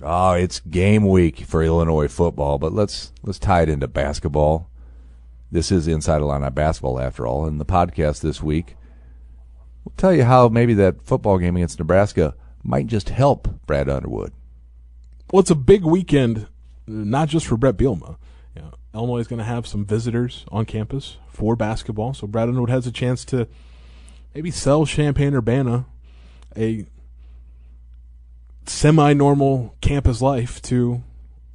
Oh, it's game week for Illinois football, but let's let's tie it into basketball. This is Inside Illini basketball, after all, and the podcast this week will tell you how maybe that football game against Nebraska might just help Brad Underwood. Well, it's a big weekend, not just for Bret Bielema. You know, Illinois is going to have some visitors on campus for basketball, so Brad Underwood has a chance to maybe sell Champaign Urbana a semi-normal campus life to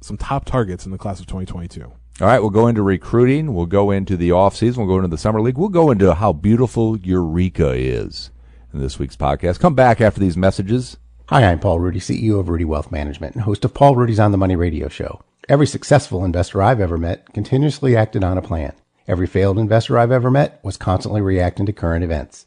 some top targets in the class of 2022. All right, we'll go into recruiting. We'll go into the offseason. We'll go into the summer league. We'll go into how beautiful Eureka is in this week's podcast. Come back after these messages. Hi, I'm Paul Rudy, CEO of Rudy Wealth Management and host of Paul Rudy's On the Money radio show. Every successful investor I've ever met continuously acted on a plan. Every failed investor I've ever met was constantly reacting to current events.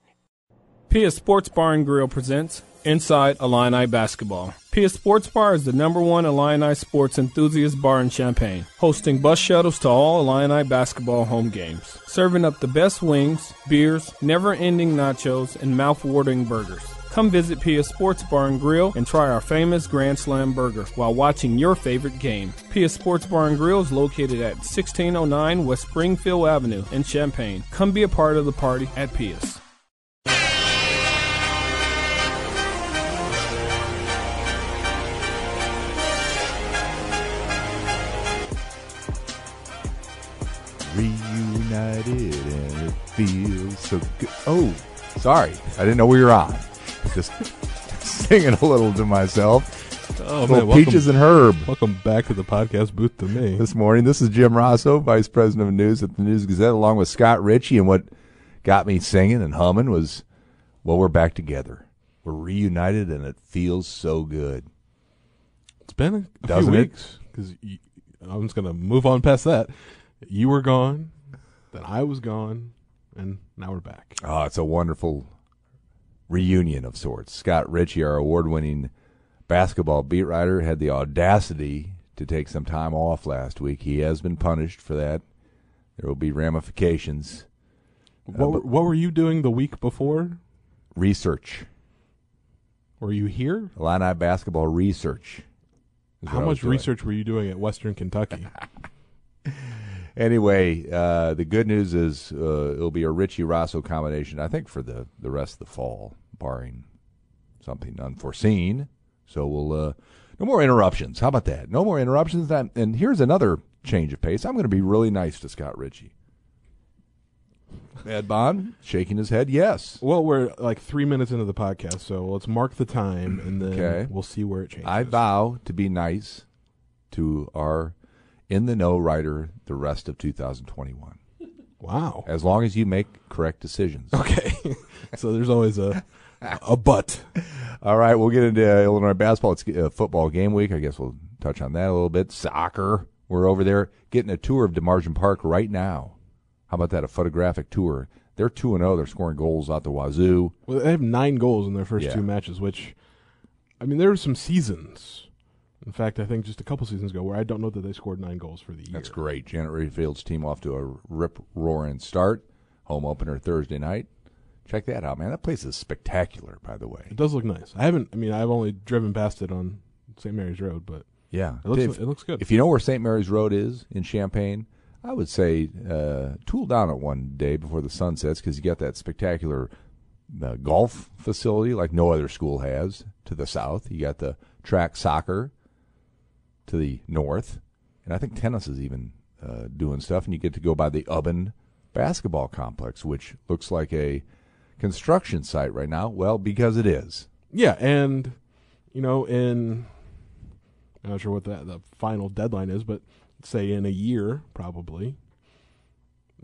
Pia Sports Bar and Grill presents Inside Illini Basketball. Pia Sports Bar is the number one Illini sports enthusiast bar in Champaign, hosting bus shuttles to all Illini basketball home games, serving up the best wings, beers, never-ending nachos, and mouth-watering burgers. Come visit Pia Sports Bar and Grill and try our famous Grand Slam burger while watching your favorite game. Pia Sports Bar and Grill is located at 1609 West Springfield Avenue in Champaign. Come be a part of the party at Pia's. Reunited and it feels so good. Oh, sorry. I didn't know we were on. Just singing a little to myself. Oh Little Peaches and Herb welcome back to the podcast booth to me. this morning. This is Jim Rossow, Vice President of News at the News Gazette, along with Scott Richey. And what got me singing and humming was, well, we're back together. We're reunited and it feels so good. It's been a, a few weeks because I'm just going to move on past that. You were gone, then I was gone, and now we're back. Oh, it's a wonderful reunion of sorts. Scott Richey, our award winning basketball beat writer, had the audacity to take some time off last week. He has been punished for that. There will be ramifications. What, Uh, were- what were you doing the week before? Research. Were you here? Illini basketball research. How what I was much research were you doing at Western Kentucky? Anyway, uh, the good news is uh, it'll be a Richey Rossow combination, I think, for the, the rest of the fall, barring something unforeseen. So we'll uh, no more interruptions. How about that? No more interruptions. That and here's another change of pace. I'm going to be really nice to Scott Richey. Ed Bond shaking his head. Yes, well, we're like three minutes into the podcast, so let's mark the time, and then Okay. we'll see where it changes. I vow to be nice to our in the know writer the rest of 2021, Wow. as long as you make correct decisions. Okay. so there's always a a but. All right, we'll get into uh, Illinois basketball. It's uh, football game week. I guess we'll touch on that a little bit. Soccer. We're over there getting a tour of Demirjian Park right now. How about that? A photographic tour. They're 2 and 0. They're scoring goals out the wazoo. Well, they have nine goals in their first Yeah. two matches, which, I mean, there were some seasons. In fact, I think just a couple seasons ago where I don't know that they scored nine goals for the year. That's great. Janet Rayfield's team off to a rip roaring start. Home opener Thursday night. Check that out, man. That place is spectacular, by the way. It does look nice. I haven't. I mean, I've only driven past it on St. Mary's Road, but Yeah. it looks If- it looks good. If you know where St. Mary's Road is in Champaign, I would say uh, tool down it one day before the sun sets because you got that spectacular uh, golf facility like no other school has to the south. You got the track soccer to the north, and I think tennis is even uh, doing stuff. And you get to go by the Ubben basketball complex, which looks like a construction site right now. Well, because it is. Yeah, and you know, in I'm not sure what the the final deadline is, but say in a year probably,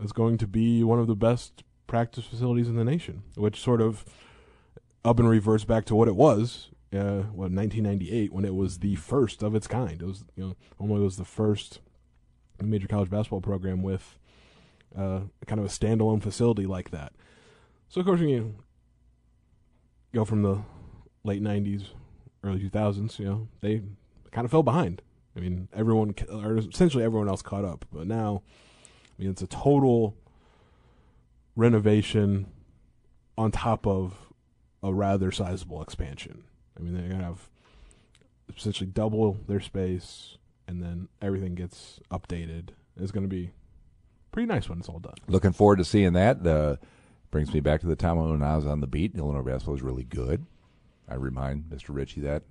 it's going to be one of the best practice facilities in the nation, which sort of up and reverts back to what it was. Uh, what 1998 when it was the first of its kind. It was you know Illinois was the first major college basketball program with uh, kind of a standalone facility like that. So of course when you go from the late '90s, early 2000s. You know, they kind of fell behind. I mean, everyone or essentially everyone else caught up, but now, I mean, it's a total renovation on top of a rather sizable expansion. I mean, they're gonna have essentially double their space, and then everything gets updated. It's going to be pretty nice when it's all done. Looking forward to seeing that. Uh, brings me back to the time when I was on the beat. Illinois basketball was really good. I remind Mr. Richey that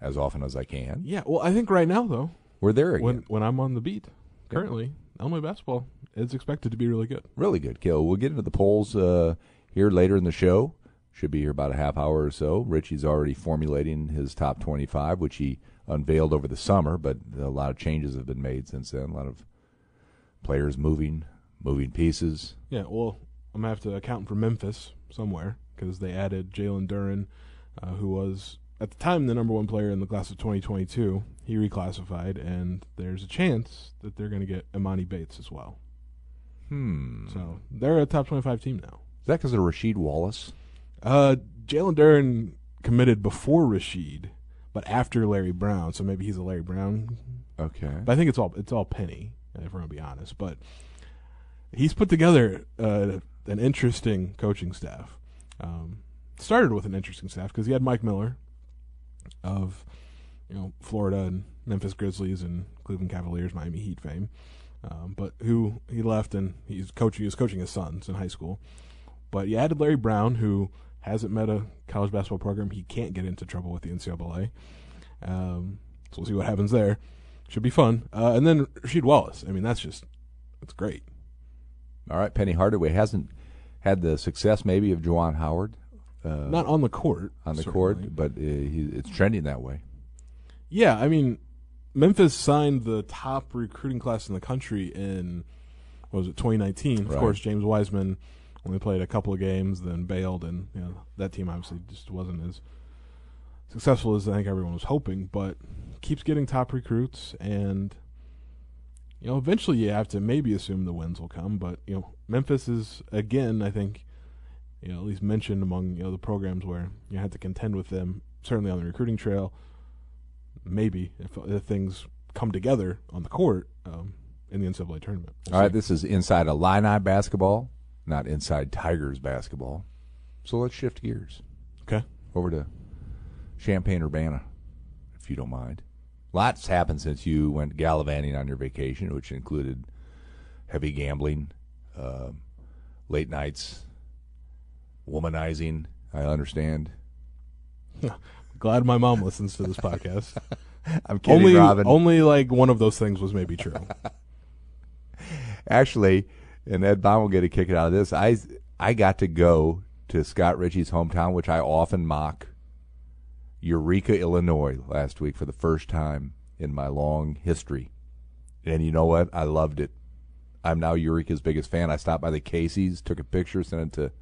as often as I can. Yeah, well, I think right now though, We're there again. when when I'm on the beat, currently Illinois basketball is expected to be really good. really good, Kill. We'll get into the polls uh, here later in the show. Should be here about a half hour or so. Richey's already formulating his top 25, which he unveiled over the summer, but a lot of changes have been made since then. A lot of players moving, moving pieces. Yeah, well, I'm gonna have to account for Memphis somewhere because they added Jalen Duren, uh, who was at the time the number one player in the class of 2022. He reclassified, and there's a chance that they're going to get Emoni Bates as well. Hmm. So they're a top 25 team now. Is that because of Rasheed Wallace? Uh, Jalen Duren committed before Rasheed, but after Larry Brown. So maybe he's a Larry Brown. Okay. But I think it's all it's all Penny, if we're gonna be honest. But he's put together uh, an interesting coaching staff. Um, started with an interesting staff because he had Mike Miller of you know Florida and Memphis Grizzlies and Cleveland Cavaliers, Miami Heat fame. Um, but who he left and he's coaching. He was coaching his sons in high school. But you added Larry Brown, who hasn't met a college basketball program. He can't get into trouble with the NCAA. Um, so we'll see what happens there. Should be fun. Uh, and then Rasheed Wallace. I mean, that's just that's great. All right. Penny Hardaway hasn't had the success maybe of Juwan Howard uh, Not on the court. on the certainly. court, but uh, he, it's trending that way. Yeah, I mean, Memphis signed the top recruiting class in the country in what was it 2019. Of course, James Wiseman only played a couple of games, then bailed, and you know that team obviously just wasn't as successful as I think everyone was hoping. But keeps getting top recruits, and you know eventually you have to maybe assume the wins will come. But you know Memphis is again, I think, you know at least mentioned among you know the programs where you had to contend with them. Certainly on the recruiting trail maybe if, if things come together on the court um, in the NCAA tournament. We'll All right, see. this is inside Illini basketball, not inside Tigers basketball. So let's shift gears okay. over to Champaign Urbana, if you don't mind. Lots happened since you went gallivanting on your vacation, which included heavy gambling, um late nights, womanizing. I understand. Glad my mom listens to this podcast. I'm kidding, only, Robin. only like one of those things was maybe true. Actually, and Ed Baum will get a kick out of this. I I got to go to Scott Richey's hometown, which I often mock, Eureka, Illinois, last week for the first time in my long history. And you know what? I loved it. I'm now Eureka's biggest fan. I stopped by the Casey's, took a picture, sent it to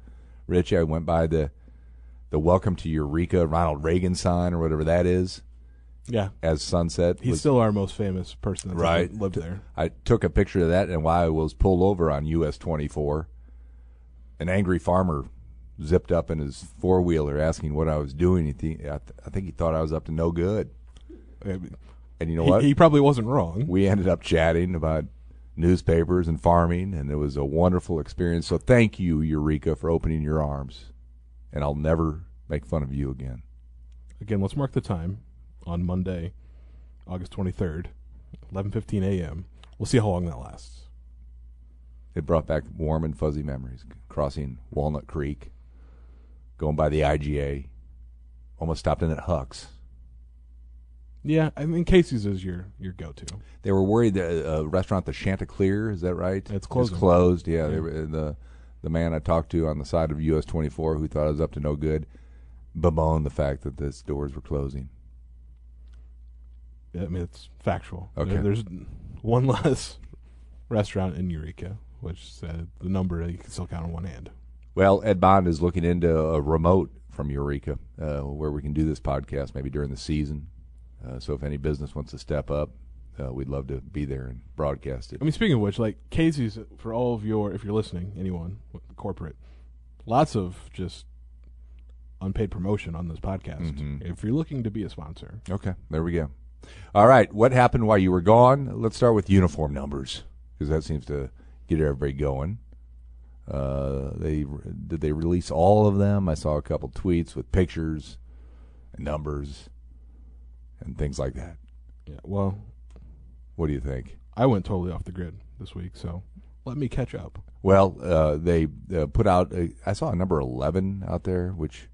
Richey. I went by the the Welcome to Eureka Ronald Reagan sign or whatever that is yeah, as sunset. he's was- still our most famous person that's Right. lived there. I took a picture of that, and while I was pulled over on US 24, an angry farmer zipped up in his four wheeler asking what I was doing. He th- I, th- I think he thought I was up to no good. I mean, And you know he, what? he probably wasn't wrong. we ended up chatting about newspapers and farming, and it was a wonderful experience. So thank you, Eureka, for opening your arms. And I'll never make fun of you again. Again, let's mark the time on Monday, August 23rd, 11:15 a.m. We'll see how long that lasts. It brought back warm and fuzzy memories. Crossing Walnut Creek, going by the IGA, almost stopped in at Huck's. Yeah, I mean Casey's is your your go-to. They were worried that uh, restaurant, the Chanticleer, is that right? It's closing. closed. Yeah, They Yeah. were, the the man I talked to on the side of US 24 who thought I was up to no good, bemoaned the fact that the stores were closing. I mean, it's factual. Okay. There- There's one less restaurant in Eureka, which uh, the number you can still count on one hand. Well, Ed Bond is looking into a remote from Eureka uh, where we can do this podcast maybe during the season. Uh, so if any business wants to step up, uh, we'd love to be there and broadcast it. I mean, speaking of which, like Casey's, for all of your, if you're listening, anyone corporate, lots of just unpaid promotion on this podcast. Mhm. If you're looking to be a sponsor, Okay, there we go. All right, what happened while you were gone? Let's start with uniform numbers because that seems to get everybody going. Uh, they did they release all of them? I saw a couple tweets with pictures and numbers and things like that. yeah. Well, What do you think? I went totally off the grid this week, so let me catch up. Well, uh, they uh, put out. A, I saw a number eleven out there, which.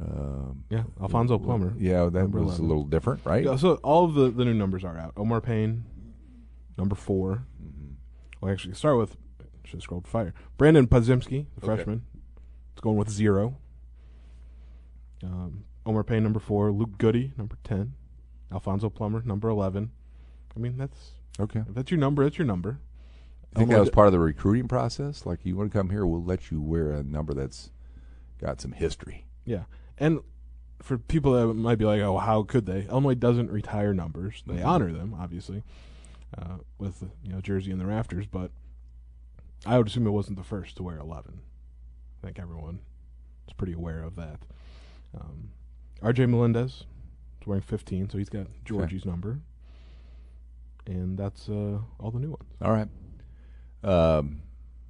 Um, Yeah, Alfonso Plummer. Yeah, that Number was 11. a little different, right? Yeah, so all of the, the new numbers are out. Omar Payne, number 4 Mhm. Well, actually, start with should have scrolled fire. Brandon Podziemski, the Okay. freshman, it's going with zero. Um, Omar Payne, number four. Luke Goode, number ten. Alfonso Plummer, number eleven. I mean, that's Okay. if that's your number, that's your number. I think that was part of the recruiting process. Like, you want to come here, we'll let you wear a number that's got some history. Yeah, and for people that might be like, "Oh, how could they?" Illinois doesn't retire numbers; they Mhm. honor them, obviously, uh, with you know jersey in the rafters. But I would assume it wasn't the first to wear eleven. I think everyone is pretty aware of that. Um, R.J. Melendez is wearing fifteen, so he's got Georgie's number, and that's uh, all the new ones. All right. Um,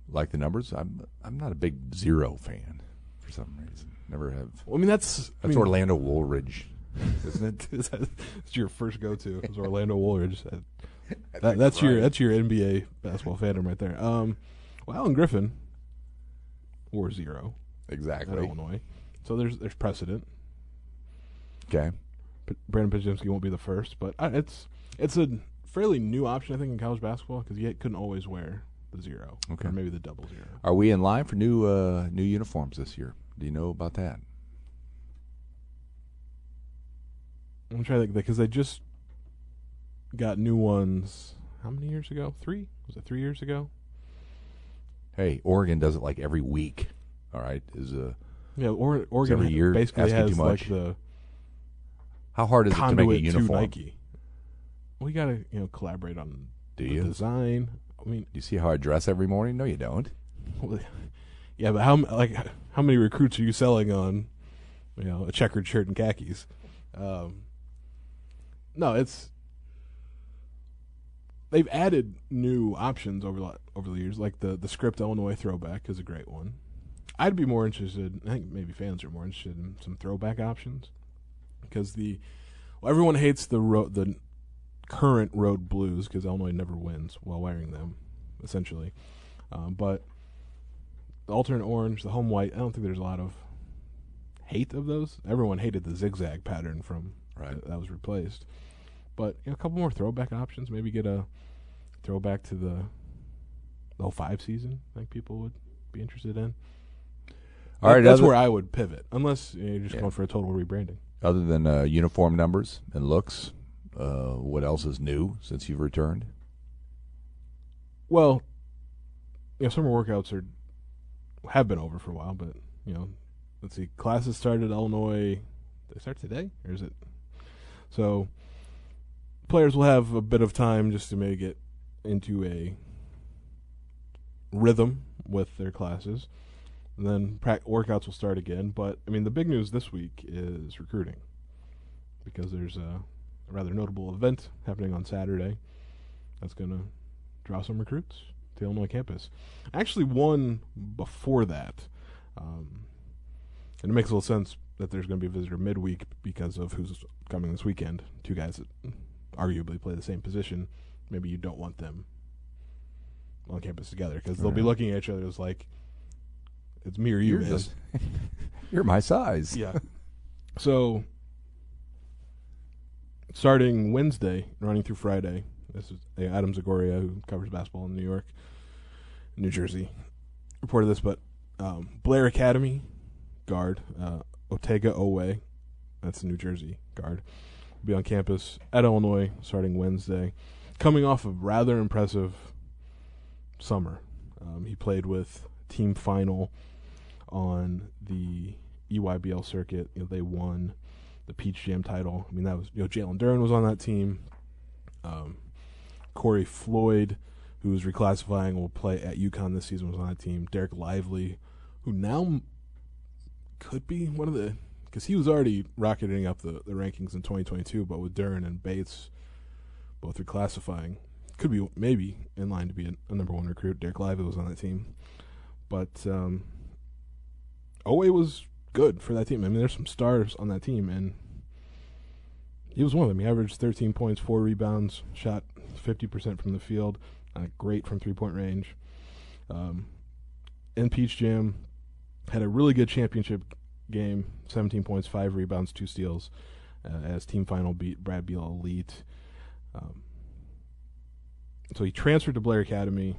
like the numbers, I'm I'm not a big zero fan for some reason. Never have. Well, I mean, that's I That's mean, Orlando Woolridge, isn't it? It's your first go-to. Is Orlando Woolridge. That- That, that's you're your that's your NBA basketball fandom right there. Um, well, Alan Griffin wore zero exactly at Illinois, so there's there's precedent. okay. But Brandon Podziemski won't be the first, but uh, it's it's a fairly new option I think in college basketball because you couldn't always wear the zero Okay. or maybe the double zero. Are we in line for new uh, new uniforms this year? Do you know about that? I'm trying to think because they just got new ones. How many years ago? Three? Was it three years ago? Hey, Oregon does it like every week. All right, is a Yeah, or, Oregon every year basically has too like the how hard is it to make a uniform? Nike. We got to you know collaborate on Do the you? design. I mean, Do you see how I dress every morning? No, you don't. yeah, but how like how many recruits are you selling on, you know, a checkered shirt and khakis? Um, no, it's they've added new options over the- over the years, like the the script Illinois throwback is a great one. I'd be more interested. I think maybe fans are more interested in some throwback options because the well, everyone hates the ro- the current road blues because Illinois never wins while wearing them, essentially. Um, but the alternate orange, the home white, I don't think there's a lot of hate of those. Everyone hated the zigzag pattern from Right. that, that was replaced. But you know, a couple more throwback options. Maybe get a throwback to the the 05 season. I think people would be interested in. All right, that's where I would pivot, unless you know, you're just Yeah. going for a total rebranding. other than uh, uniform numbers and looks, uh, what else is new since you've returned? Well, you know, summer workouts are have been over for a while, but you know, let's see, classes started Illinois. They start today, or is it? So, players will have a bit of time just to maybe get into a rhythm with their classes, and then prac- workouts will start again. But I mean, the big news this week is recruiting, because there's a, rather notable event happening on Saturday that's going to draw some recruits the Illinois campus. Actually, one before that, um, and it makes a little sense that there's going to be a visitor midweek because of who's coming this weekend. Two guys that arguably play the same position. Maybe you don't want them on campus together because they'll be looking at each other as like, "It's me or you, You're man." just you're my size. Yeah. So, starting Wednesday, running through Friday, this is uh, Adam Zagoria, who covers basketball in New York, New Jersey, reported this. But um, Blair Academy guard uh, Otega Oweh, that's New Jersey guard, will be on campus at Illinois starting Wednesday, coming off a rather impressive summer. Um, he played with team final on the EYBL circuit. You know, they won the Peach Jam title. I mean, that was you know Jalen Duren was on that team. Um, Corey Floyd, who was reclassifying, will play at UConn this season, was on that team. Dereck Lively, who now could be one of the because he was already rocketing up the, the rankings in 2022, but with Duren and Bates both reclassifying, could be maybe in line to be a, a number one recruit. Dereck Lively was on that team, but um, Oweh was good for that team. I mean, there's some stars on that team, and he was one of them. He averaged 13 points, four rebounds, shot 50% from the field, uh, great from three point range. Um, in Peach Jam, had a really good championship game 17 points, five rebounds, two steals, uh, as team final beat Brad Beal Elite. Um, so he transferred to Blair Academy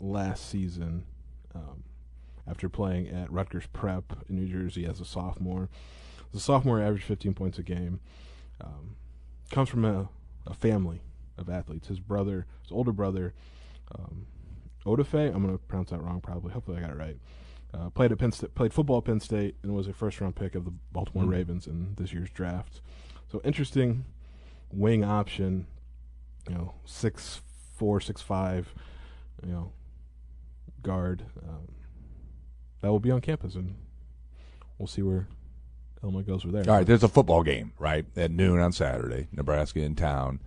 last season um, after playing at Rutgers Prep in New Jersey as a sophomore. As a sophomore, averaged 15 points a game. Um, comes from a, a, family of athletes. His brother, his older brother, um, Odafe, I'm going to pronounce that wrong probably. Hopefully I got it right. Uh, played at Penn State, played football at Penn State, and was a first round pick of the Baltimore mm-hmm. Ravens in this year's draft. So interesting wing option. You know, six four, six five. You know, guard. Um, that will be on campus, and we'll see where Illinois goes from there. All right, there's a football game right at noon on Saturday. Nebraska in town.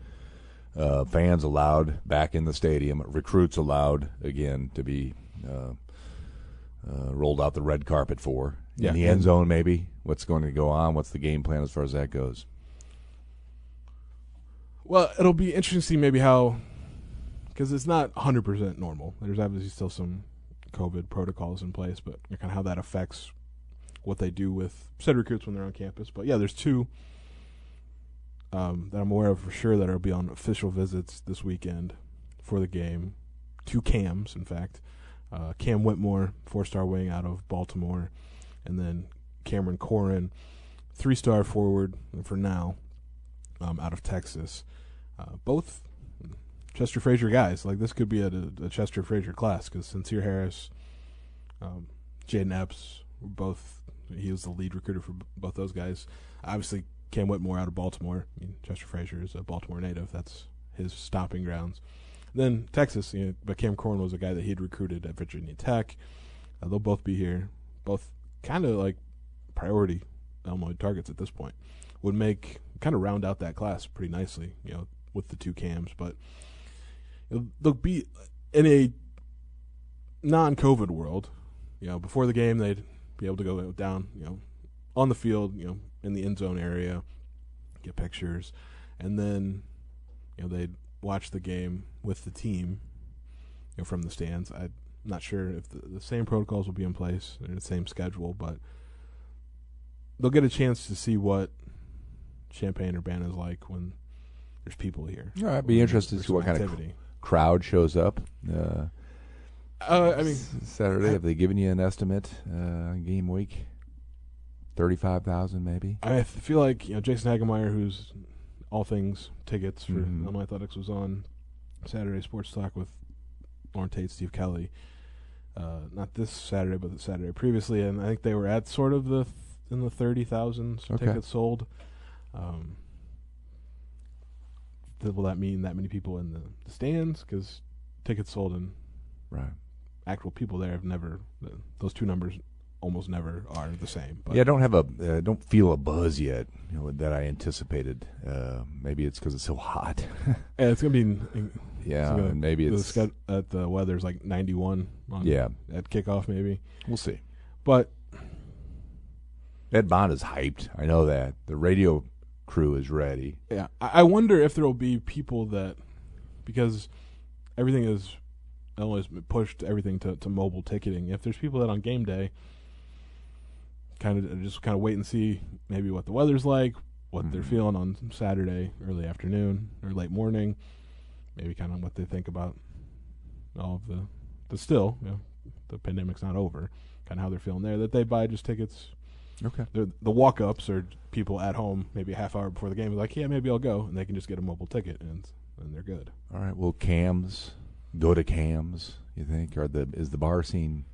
Uh, fans allowed back in the stadium. Recruits allowed again to be uh, uh, rolled out the red carpet for in the end zone. Maybe what's going to go on? What's the game plan as far as that goes? Well, it'll be interesting to see maybe how because it's not 100 percent normal. There's obviously still some COVID protocols in place, but kind of how that affects what they do with said recruits when they're on campus. But yeah, there's two um, that I'm aware of for sure that will be on official visits this weekend for the game. Two cams, in fact uh, Cam Whitmore, four star wing out of Baltimore, and then Cameron Corhen, three star forward for now, um, out of Texas. Uh, both Chester Frazier guys. Like this could be a, a Chester Frazier class because Sencire Harris, um, Jayden Epps, both. He was the lead recruiter for both those guys. Obviously, Cam Whitmore out of Baltimore. I mean, Chester Frazier is a Baltimore native. That's his stopping grounds. Then Texas, you know, but Cam Corhen was a guy that he'd recruited at Virginia Tech. Uh, they'll both be here. Both kind of like priority Illinois targets at this point. Would make kind of round out that class pretty nicely, you know, with the two cams. But they'll be in a non-COVID world. You know, before the game, they'd be able to go down, you know, on the field, you know, in the end zone area, get pictures, and then you know they'd watch the game with the team you know, from the stands. I'm not sure if the, the same protocols will be in place and the same schedule, but they'll get a chance to see what Champaign Urbana is like when there's people here. Yeah, I'd be interested to see what kind of crowd shows up. Uh, uh, I mean, Saturday. I, have they given you an estimate? Uh, game week, thirty-five thousand, maybe. I feel like you know Jason Hagemeyer, who's all things tickets for mm-hmm. Illinois Athletics was on Saturday Sports Talk with Loren Tate, Steve Kelly. Uh, not this Saturday, but the Saturday previously, and I think they were at sort of the th- in the thirty thousand okay. tickets sold. Um, th- will that mean that many people in the, the stands? Because tickets sold and right actual people there have never those two numbers almost never are the same. But yeah, I don't have a uh, don't feel a buzz yet you know, that I anticipated. Uh, maybe it's because it's so hot. yeah, it's gonna be. Yeah, gonna, and maybe it's the, at the weather's like ninety one. Yeah, at kickoff maybe. We'll see. But Ed Bond is hyped. I know that the radio crew is ready. Yeah, I, I wonder if there will be people that because everything is Illinois pushed everything to, to mobile ticketing. If there's people that on game day kind of just kind of wait and see maybe what the weather's like, what mm-hmm. they're feeling on Saturday early afternoon or late morning, maybe kind of what they think about all of the the still, you know, the pandemic's not over, kind of how they're feeling there. That they buy just tickets. Okay. The walk ups are people at home, maybe a half hour before the game, like, yeah, maybe I'll go, and they can just get a mobile ticket, and and they're good. All right. Well, cams go to cams. You think, or the is the bar scene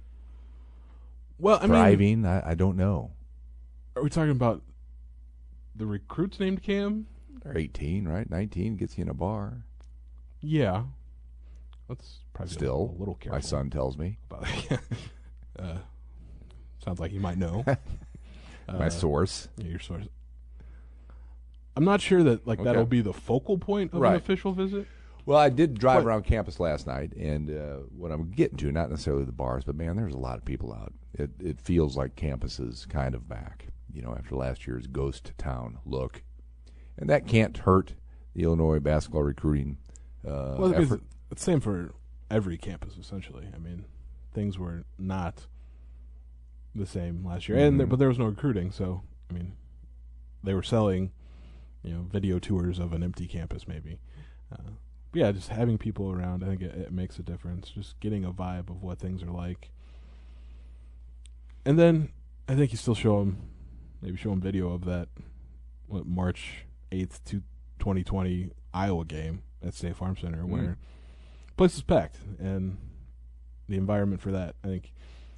well, I thriving? Mean, I, I don't know. Are we talking about the recruits named Cam? They're 18, right? 19 gets you in a bar. Yeah. That's probably still a, little careful. My son tells me. About, uh, sounds like you might know. My Uh, source. yeah, your source. I'm not sure that like Okay. that'll be the focal point of Right. an official visit. Well, I did drive What- around campus last night, and uh, what I'm getting to, not necessarily the bars, but man, there's a lot of people out. It it feels like campus is kind of back. You know, after last year's ghost town look, and that can't hurt the Illinois basketball recruiting uh, Well, effort. it's same for every campus essentially. I mean, things were not the same last year, and there, Mhm. but there was no recruiting, so I mean, they were selling, you know, video tours of an empty campus maybe. Uh, yeah, just having people around, I think it, it makes a difference. Just getting a vibe of what things are like, and then I think you still show them, maybe show them video of that, what March eighth to twenty twenty Iowa game at State Farm Center Mm. where place is packed and the environment for that. I think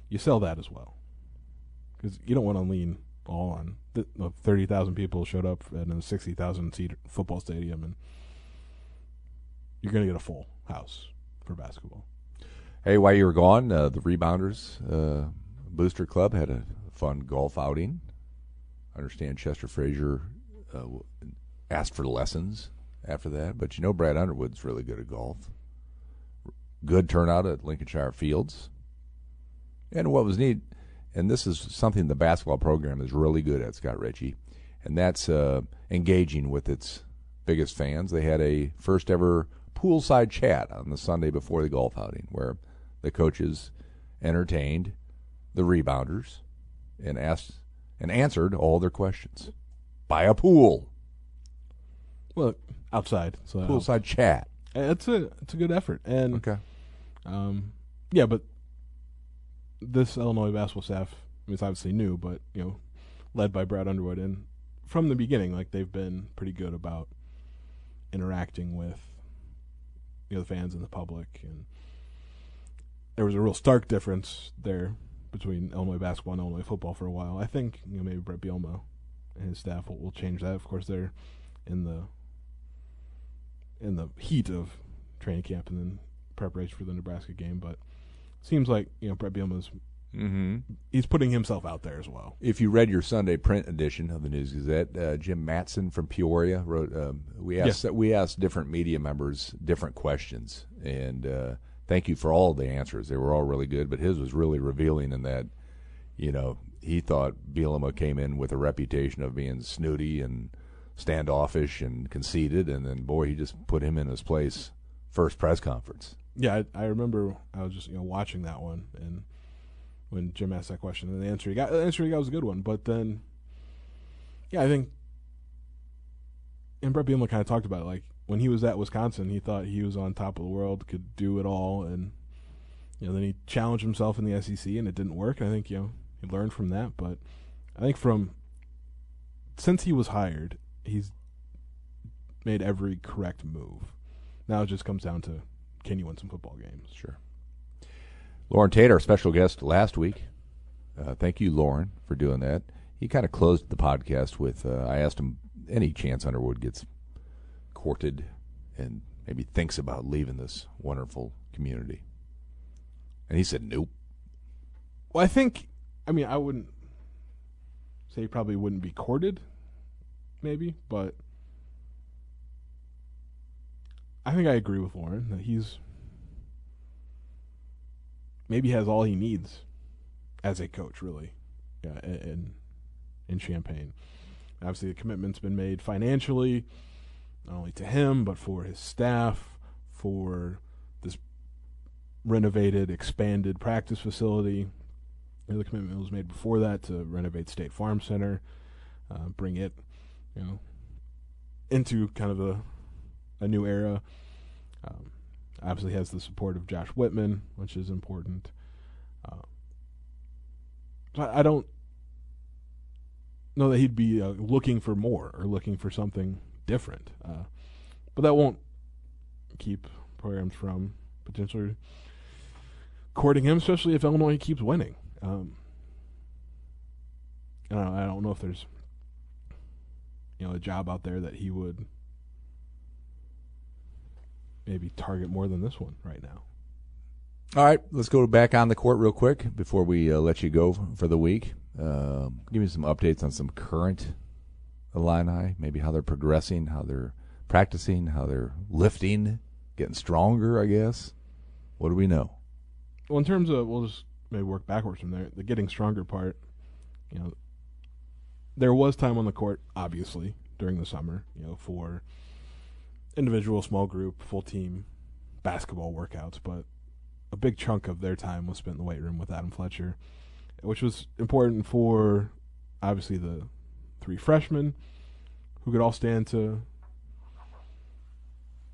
you sell that as well because you don't want to lean all on the, thirty thousand people showed up at a sixty thousand seat football stadium and you're going to get a full house for basketball. Hey, while you were gone, uh, the Rebounders uh, Booster Club had a fun golf outing. I understand Chester Frazier uh, asked for lessons after that, but you know Brad Underwood's really good at golf. Good turnout at Lincolnshire Fields. And what was neat, and this is something the basketball program is really good at, Scott Richey, and that's uh, engaging with its biggest fans. They had a first ever poolside chat on the Sunday before the golf outing where the coaches entertained the rebounders and asked and answered all their questions by a pool Well, outside. So poolside chat. it's a it's a good effort and Okay. Um, yeah, but this Illinois basketball staff, I mean, it's obviously new, but you know, led by Brad Underwood, and from the beginning, like they've been pretty good about interacting with you know the fans and the public, and there was a real stark difference there between Illinois basketball and Illinois football for a while. I think you know maybe Bret Bielema and his staff will, will change that. Of course, they're in the in the heat of training camp and then preparation for the Nebraska game, but seems like you know Bret Bielema's Mm-hmm. he's putting himself out there as well. If you read your Sunday print edition of the News Gazette, uh, Jim Matson from Peoria wrote. Um, we asked we asked different media members different questions, and uh, thank you for all the answers. They were all really good, but his was really revealing in that, you know, he thought Bielema came in with a reputation of being snooty and standoffish and conceited, and then boy, he just put him in his place first press conference. Yeah, I, I remember I was just you know watching that one and when Jim asked that question and the answer he got the answer he got was a good one, but then yeah, I think and Bret Bielema kind of talked about it, like when he was at Wisconsin, he thought he was on top of the world, could do it all, and you know then he challenged himself in the SEC and it didn't work. I think you know he learned from that, but I think from since he was hired, he's made every correct move. Now it just comes down to can you win some football games? Sure. Loren Tate, our special guest last week. Uh, thank you, Loren, for doing that. He kind of closed the podcast with uh, I asked him any chance Underwood gets courted and maybe thinks about leaving this wonderful community. And he said, nope. Well, I think, I mean, I wouldn't say he probably wouldn't be courted, maybe, but I think I agree with Loren that he's maybe has all he needs as a coach, really, yeah, in in Champaign. Obviously, the commitment's been made financially, not only to him but for his staff, for this renovated, expanded practice facility. The commitment was made before that to renovate State Farm Center, uh, bring it, you know, into kind of a a new era. Um, obviously, has the support of Josh Whitman, which is important. Uh, I don't know that he'd be uh, looking for more or looking for something different, uh, but that won't keep programs from potentially courting him, especially if Illinois keeps winning. Um, I don't, know, I don't know if there's you know a job out there that he would maybe target more than this one right now. All right, let's go back on the court real quick before we uh, let you go for the week. Uh, give me some updates on some current Illini, maybe how they're progressing, how they're practicing, how they're lifting, getting stronger. I guess. What do we know? Well, in terms of, we'll just maybe work backwards from there. The getting stronger part, you know, there was time on the court, obviously, during the summer, you know, for individual, small group, full team basketball workouts, but a big chunk of their time was spent in the weight room with Adam Fletcher, which was important for obviously the three freshmen who could all stand to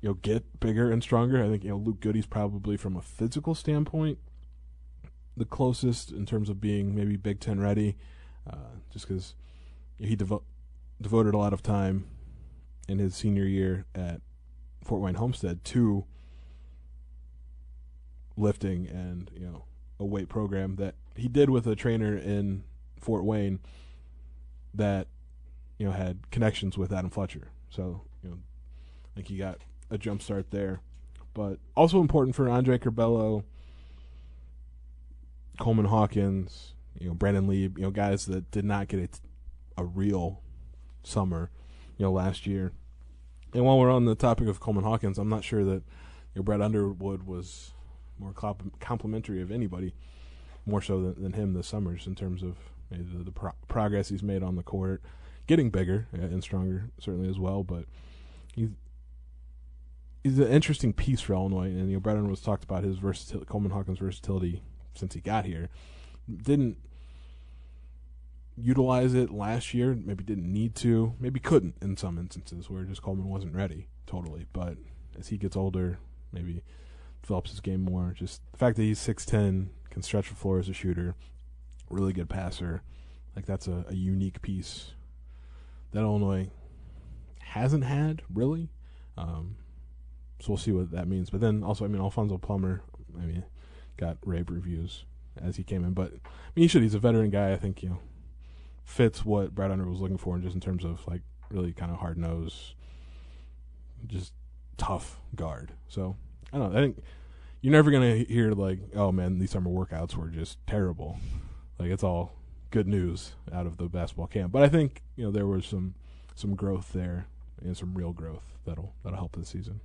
you know get bigger and stronger. I think you know Luke Goode's probably from a physical standpoint the closest in terms of being maybe Big Ten ready, uh, just because he devo- devoted a lot of time in his senior year at Fort Wayne Homestead to lifting and you know a weight program that he did with a trainer in Fort Wayne that you know had connections with Adam Fletcher. So you know, I think he got a jump start there. But also important for Andre Curbelo, Coleman Hawkins, you know Brandon Lee, you know guys that did not get a, a real summer, you know last year. And while we're on the topic of Coleman Hawkins, I'm not sure that you know, Brett Underwood was more complimentary of anybody, more so than, than him this summer, in terms of the, the pro- progress he's made on the court, getting bigger uh, and stronger certainly as well. But he's he's an interesting piece for Illinois, and you know Brett was talked about his versatility, Coleman Hawkins' versatility since he got here. Didn't utilize it last year. Maybe didn't need to. Maybe couldn't in some instances where just Coleman wasn't ready totally. But as he gets older, maybe develops his game more. Just the fact that he's six ten, can stretch the floor as a shooter, really good passer. Like that's a, a unique piece that Illinois hasn't had really. Um, so we'll see what that means. But then also, I mean, Alfonso Plummer, I mean, got rave reviews as he came in. But I mean, he should. He's a veteran guy. I think you know fits what Brad Under was looking for, and just in terms of like really kind of hard nose, just tough guard. So I don't know. I think you're never gonna hear like, oh man, these summer workouts were just terrible. Like it's all good news out of the basketball camp. But I think you know there was some some growth there and some real growth that'll that'll help this season.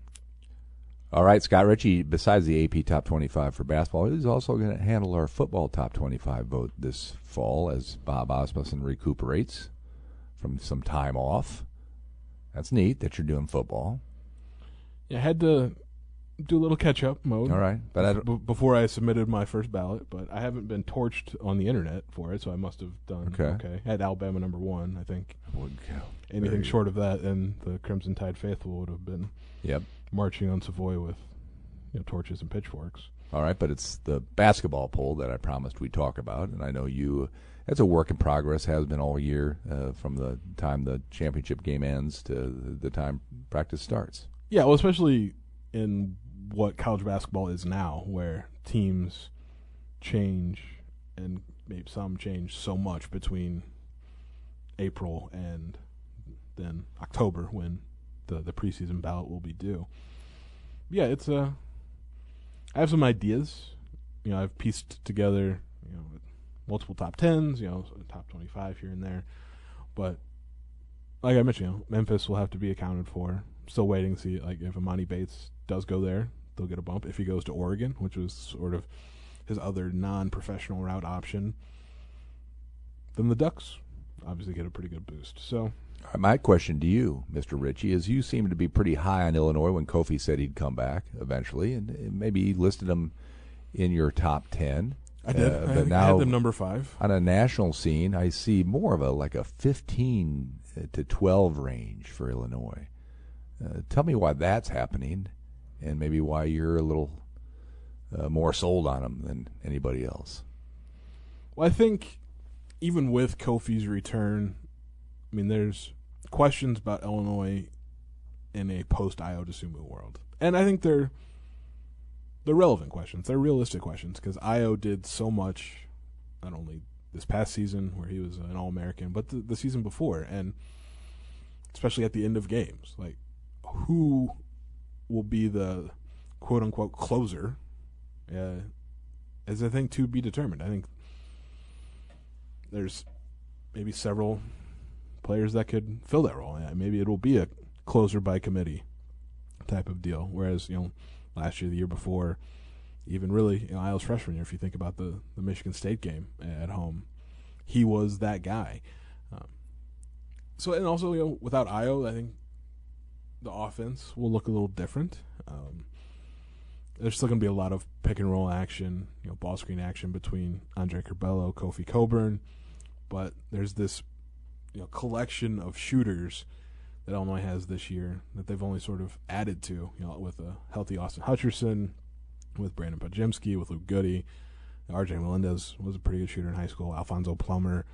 All right, Scott Richey, besides the AP Top 25 for basketball, he's also going to handle our football Top 25 vote this fall as Bob Asmussen recuperates from some time off. That's neat that you're doing football. Yeah, I had to do a little catch up mode. All right, but I b- before I submitted my first ballot, but I haven't been torched on the internet for it, so I must have done okay. Okay, I had Alabama number one, I think. Anything short of that, and the Crimson Tide faithful would have been. Yep marching on Savoy with you know, torches and pitchforks. All right, but it's the basketball poll that I promised we'd talk about, and I know you. It's a work in progress, has been all year uh, from the time the championship game ends to the time practice starts. Yeah, well, especially in what college basketball is now, where teams change and maybe some change so much between April and then October when the the preseason ballot will be due. Yeah, it's a. Uh, I have some ideas. You know, I've pieced together you know multiple top tens, you know, top twenty five here and there, but like I mentioned, you know, Memphis will have to be accounted for. Still waiting to see like if Emoni Bates does go there, they'll get a bump. If he goes to Oregon, which was sort of his other non-professional route option, then the Ducks obviously get a pretty good boost. So my question to you, Mr. Richey, is you seem to be pretty high on Illinois when Kofi said he'd come back eventually, and maybe listed them in your top ten. I did, uh, but I, now I had them number five on a national scene. I see more of a like a fifteen to twelve range for Illinois. Uh, tell me why that's happening, and maybe why you're a little uh, more sold on them than anybody else. Well, I think even with Kofi's return, I mean, there's questions about Illinois in a post Ayo Dosunmu world, and I think they're they're relevant questions. They're realistic questions because Ayo did so much, not only this past season where he was an All American, but the, the season before, and especially at the end of games. Like, who will be the quote unquote closer uh, is a thing to be determined. I think there's maybe several players that could fill that role. Maybe it'll be a closer by committee type of deal. Whereas you know, last year, the year before, even really you know, Ayo's freshman year, if you think about the the Michigan State game at home, he was that guy. Um, so and also you know, without Ayo, I think the offense will look a little different. Um, there's still going to be a lot of pick and roll action, you know, ball screen action between Andre Curbelo, Kofi Cockburn, but there's this you know collection of shooters that Illinois has this year that they've only sort of added to, you know, with a healthy Austin Hutcherson, with Brandon Podziemski, with Luke Goode. RJ Melendez was a pretty good shooter in high school. Alfonso Plummer,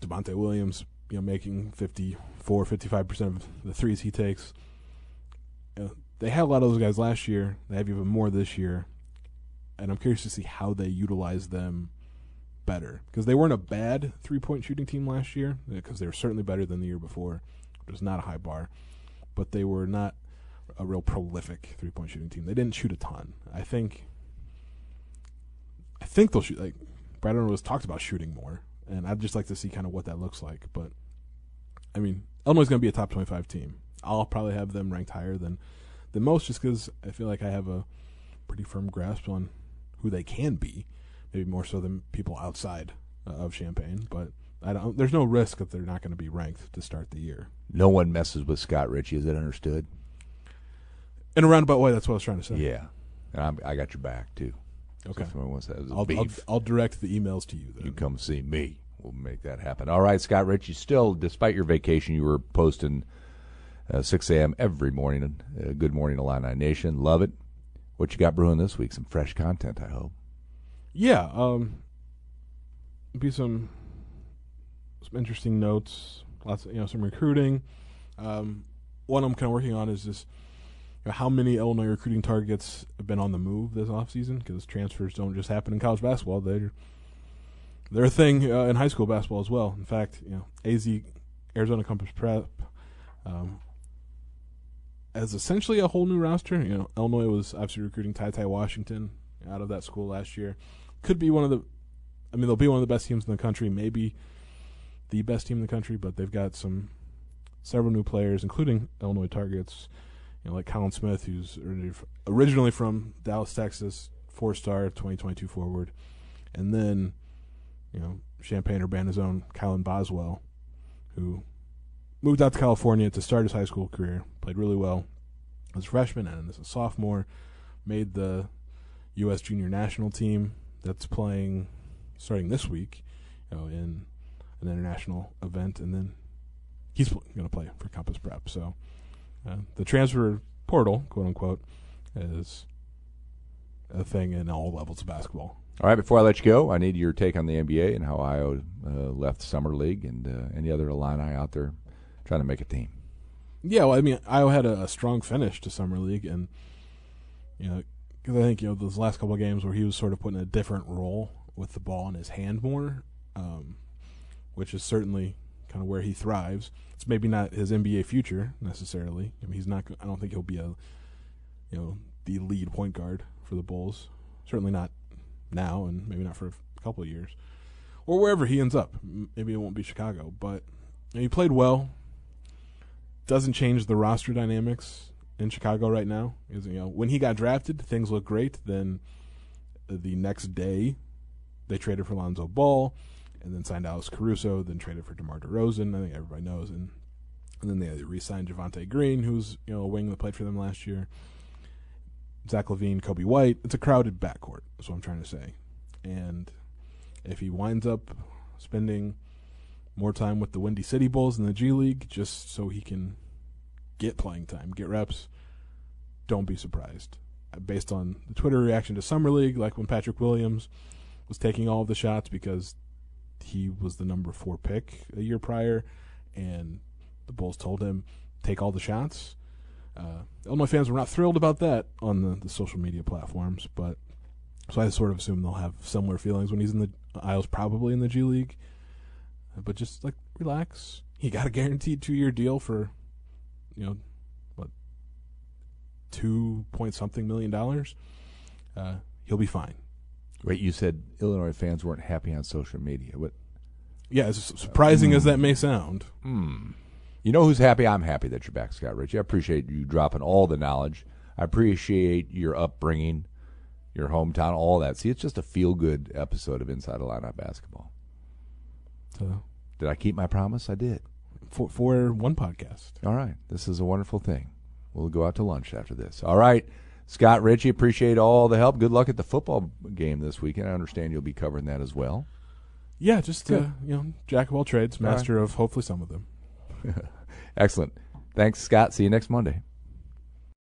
Da'Monte Williams, you know, making 54, 55% of the threes he takes. You know, they had a lot of those guys last year. They have even more this year. And I'm curious to see how they utilize them better. Because they weren't a bad three point shooting team last year, uh, because they were certainly better than the year before. It was not a high bar. But they were not a real prolific three point shooting team. They didn't shoot a ton. I think I think they'll shoot like Brad was talked about shooting more. And I'd just like to see kind of what that looks like. But I mean, Illinois is going to be a top 25 team. I'll probably have them ranked higher than than most, just because I feel like I have a pretty firm grasp on who they can be, maybe more so than people outside uh, of Champaign. But I don't. There's no risk that they're not going to be ranked to start the year. No one messes with Scott Richey. Is that understood? In a roundabout way, that's what I was trying to say. Yeah, I'm, i got your back too. Okay. So wants that I'll, I'll, I'll direct the emails to you. Then. You come see me. We'll make that happen. All right, Scott Richey. Still, despite your vacation, you were posting uh, 6 a.m. every morning. Uh, good morning, Illini Nation. Love it. What you got brewing this week? Some fresh content, I hope. Yeah, um, be some some interesting notes. Lots, of, you know, some recruiting. Um, one I'm kind of working on is just you know, how many Illinois recruiting targets have been on the move this offseason because transfers don't just happen in college basketball. They're they're a thing uh, in high school basketball as well. In fact, you know, AZ Arizona Compass Prep um, as essentially a whole new roster. You know, Illinois was obviously recruiting Ty Ty Washington out of that school last year. Could be one of the, I mean, they'll be one of the best teams in the country, maybe the best team in the country, but they've got some several new players, including Illinois targets. You know, like Colin Smith, who's originally from Dallas, Texas, four-star, 2022 forward, and then, you know, Champaign Urbana's own Kylan Boswell, who moved out to California to start his high school career. Played really well as a freshman and as a sophomore. Made the U.S. Junior National team that's playing starting this week, you know, in an international event, and then he's going to play for Compass Prep. So uh, the transfer portal, quote unquote, is a thing in all levels of basketball. All right, before I let you go, I need your take on the NBA and how Ayo uh, left summer league and uh, any other Illini out there trying to make a team. Yeah, well, I mean, Ayo had a, a strong finish to summer league, and you know, because I think you know those last couple of games where he was sort of put in a different role with the ball in his hand more, um, which is certainly kind of where he thrives. It's maybe not his NBA future necessarily. I mean, he's not. I don't think he'll be a, you know, the lead point guard for the Bulls. Certainly not now, and maybe not for a couple of years, or wherever he ends up. Maybe it won't be Chicago, but you know, he played well doesn't change the roster dynamics in Chicago right now. Is you know when he got drafted, things look great. Then the next day, they traded for Lonzo Ball, and then signed Alex Caruso. Then traded for DeMar DeRozan. I think everybody knows, and and then they re-signed Javonte Green, who's you know a wing that played for them last year. Zach LaVine, Coby White. It's a crowded backcourt. That's what I'm trying to say. And if he winds up spending more time with the Windy City Bulls in the G League just so he can get playing time, get reps. Don't be surprised. Uh, based on the Twitter reaction to Summer League, like when Patrick Williams was taking all of the shots because he was the number four pick a year prior, and the Bulls told him, take all the shots. Uh, Illinois fans were not thrilled about that on the, the social media platforms, but so I sort of assume they'll have similar feelings when he's in the Ayo's probably in the G League. But just like relax. He got a guaranteed two year deal for, you know, two point something million dollars. Uh, he'll be fine. Wait, you said Illinois fans weren't happy on social media. What? Yeah, as surprising as that may sound. You know who's happy? I'm happy that you're back, Scott Richey. I appreciate you dropping all the knowledge. I appreciate your upbringing, your hometown, all that. See, it's just a feel good episode of Inside Illini Basketball. So, Did I keep my promise? I did. for for one podcast. All right. This is a wonderful thing. We'll go out to lunch after this. All right. Scott Richey, appreciate all the help. Good luck at the football game this weekend. I understand you'll be covering that as well. Yeah, just uh, you know, jack of all trades, All right. master of hopefully some of them. Excellent. Thanks, Scott. See you next Monday.